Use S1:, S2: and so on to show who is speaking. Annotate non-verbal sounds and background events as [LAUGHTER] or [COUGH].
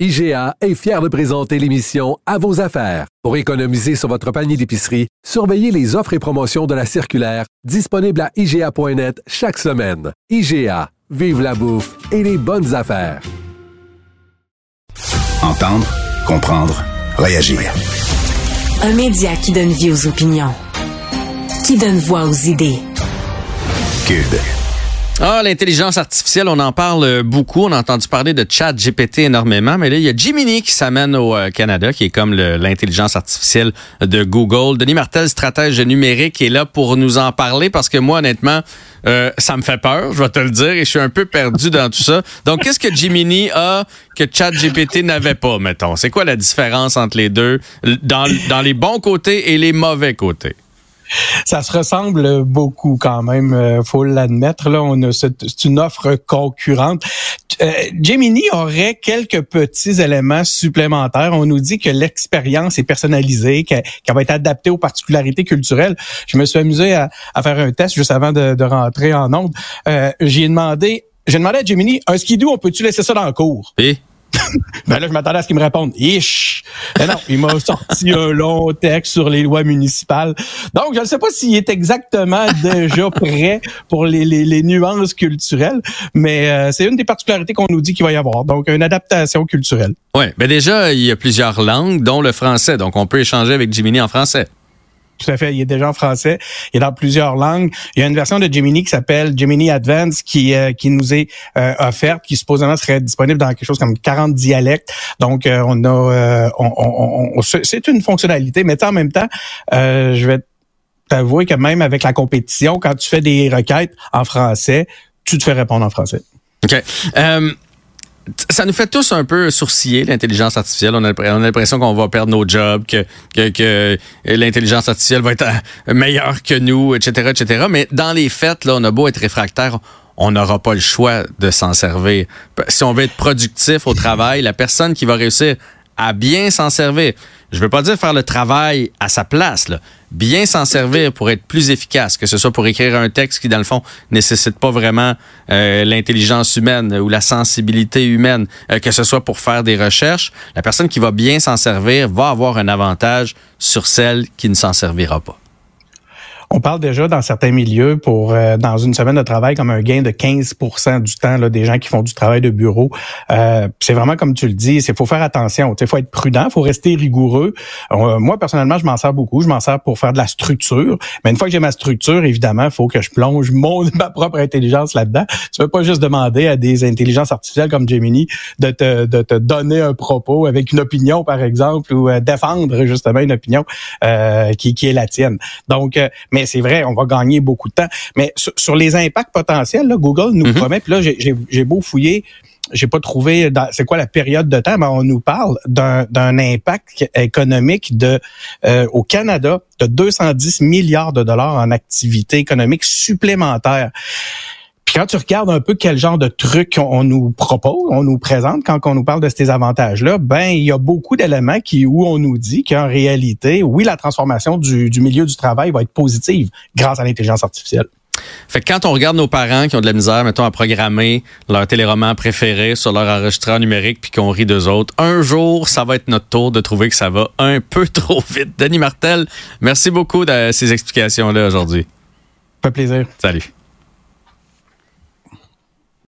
S1: IGA est fier de présenter l'émission À vos affaires. Pour économiser sur votre panier d'épicerie, surveillez les offres et promotions de la circulaire disponible à IGA.net chaque semaine. IGA, vive la bouffe et les bonnes affaires.
S2: Entendre, comprendre, réagir.
S3: Un média qui donne vie aux opinions, qui donne voix aux idées.
S2: Cube.
S4: Ah, l'intelligence artificielle, on en parle beaucoup. On a entendu parler de chat GPT énormément, mais là, il y a Gemini qui s'amène au euh, Canada, qui est comme l'intelligence artificielle de Google. Denis Martel, stratège numérique, est là pour nous en parler parce que moi, honnêtement, euh, ça me fait peur, je vais te le dire, et je suis un peu perdu dans tout ça. Donc, qu'est-ce que Gemini a que chat GPT n'avait pas, mettons? C'est quoi la différence entre les deux dans les bons côtés et les mauvais côtés?
S5: Ça se ressemble beaucoup quand même, euh, faut l'admettre. Là, on a c'est une offre concurrente. Euh, Gemini aurait quelques petits éléments supplémentaires. On nous dit que l'expérience est personnalisée, qu'elle qu'elle va être adaptée aux particularités culturelles. Je me suis amusé à, à faire un test juste avant de, de rentrer en onde. Euh, J'ai demandé, j'ai demandé à Gemini, un skidoo, on peut-tu laisser ça dans le cours?
S4: Et?
S5: Ben là, je m'attendais à ce qu'il me réponde. Ish! Mais non, il m'a sorti un long texte sur les lois municipales. Donc, je ne sais pas s'il est exactement déjà [LAUGHS] prêt pour les, les, les nuances culturelles, mais euh, c'est une des particularités qu'on nous dit qu'il va y avoir. Donc, une adaptation culturelle.
S4: Oui, ben déjà, il y a plusieurs langues, dont le français. Donc, on peut échanger avec Gemini en français.
S5: Tout à fait. Il est déjà en français. Il est dans plusieurs langues. Il y a une version de Gemini qui s'appelle Gemini Advance qui euh, qui nous est euh, offerte, qui supposément serait disponible dans quelque chose comme 40 dialectes. Donc, euh, on a, euh, on, on- on- c'est une fonctionnalité, mais en même temps, euh, je vais t'avouer que même avec la compétition, quand tu fais des requêtes en français, tu te fais répondre en français.
S4: OK. Euh, ça nous fait tous un peu sourciller, l'intelligence artificielle. On a, l'imp- on a l'impression qu'on va perdre nos jobs, que, que l'intelligence artificielle va être euh, meilleure que nous, etc., etc. Mais dans les faits, là, on a beau être réfractaire, on n'aura pas le choix de s'en servir. Si on veut être productif au travail, la personne qui va réussir à bien s'en servir, je veux pas dire faire le travail à sa place, là. bien s'en servir pour être plus efficace, que ce soit pour écrire un texte qui, dans le fond, nécessite pas vraiment euh, l'intelligence humaine ou la sensibilité humaine, euh, que ce soit pour faire des recherches, la personne qui va bien s'en servir va avoir un avantage sur celle qui ne s'en servira pas.
S5: On parle déjà dans certains milieux pour euh, dans une semaine de travail comme un gain de 15% du temps là, des gens qui font du travail de bureau. Euh, c'est vraiment comme tu le dis, c'est faut faire attention. Il faut être prudent, faut rester rigoureux. Euh, moi personnellement, je m'en sers beaucoup. Je m'en sers pour faire de la structure. Mais une fois que j'ai ma structure, évidemment, faut que je plonge mon [LAUGHS] ma propre intelligence là-dedans. Tu peux pas juste demander à des intelligences artificielles comme Gemini de te, de te donner un propos avec une opinion, par exemple, ou euh, défendre justement une opinion euh, qui, qui est la tienne. Donc, euh, mais c'est vrai, on va gagner beaucoup de temps. Mais sur, sur les impacts potentiels, là, Google nous
S4: Mhm.
S5: promet, puis là, j'ai- beau fouiller, j'ai pas trouvé c'est quoi la période de temps, mais on nous parle d'un d'un impact économique de euh, au Canada de 210 milliards de dollars en activité économique supplémentaire. Puis quand tu regardes un peu quel genre de trucs on, on nous propose, on nous présente quand on nous parle de ces avantages-là, ben il y a beaucoup d'éléments qui où on nous dit qu'en réalité, oui, la transformation du, du milieu du travail va être positive grâce à l'intelligence artificielle.
S4: Fait que quand on regarde nos parents qui ont de la misère, mettons, à programmer leur téléroman préféré sur leur enregistreur numérique puis qu'on rit d'eux autres, un jour, ça va être notre tour de trouver que ça va un [LAUGHS] peu trop vite. Denis Martel, merci beaucoup de ces explications-là aujourd'hui.
S5: Fait plaisir.
S4: Salut.